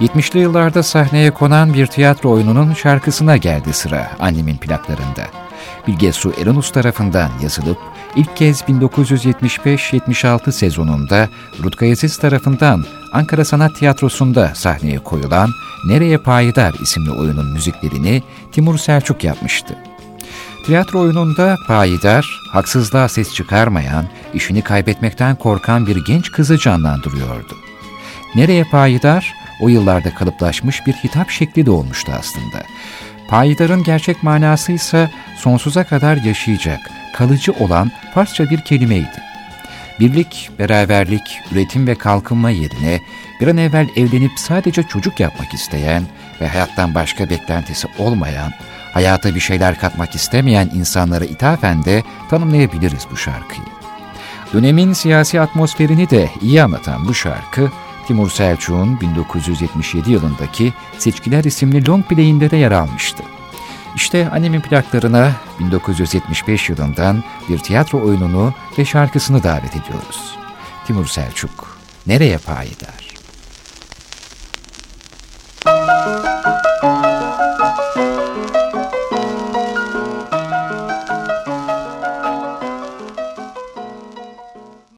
70'li yıllarda sahneye konan bir tiyatro oyununun şarkısına geldi sıra annemin plaklarında. Bilge Su Eranus tarafından yazılıp ilk kez 1975-76 sezonunda Rutkay Aziz tarafından Ankara Sanat Tiyatrosu'nda sahneye koyulan Nereye Payidar isimli oyunun müziklerini Timur Selçuk yapmıştı. Tiyatro oyununda Payidar, haksızlığa ses çıkarmayan, işini kaybetmekten korkan bir genç kızı canlandırıyordu. Nereye Payidar? O yıllarda kalıplaşmış bir hitap şekli de olmuştu aslında. Payidar'ın gerçek manası ise sonsuza kadar yaşayacak, kalıcı olan Farsça bir kelimeydi. Birlik, beraberlik, üretim ve kalkınma yerine bir an evvel evlenip sadece çocuk yapmak isteyen ve hayattan başka beklentisi olmayan, hayata bir şeyler katmak istemeyen insanlara ithafen de tanımlayabiliriz bu şarkıyı. Dönemin siyasi atmosferini de iyi anlatan bu şarkı, Timur Selçuk'un 1977 yılındaki Seçkiler isimli long play'inde de yer almıştı. İşte annemin plaklarına 1975 yılından bir tiyatro oyununu ve şarkısını davet ediyoruz. Timur Selçuk, Nereye Payidar?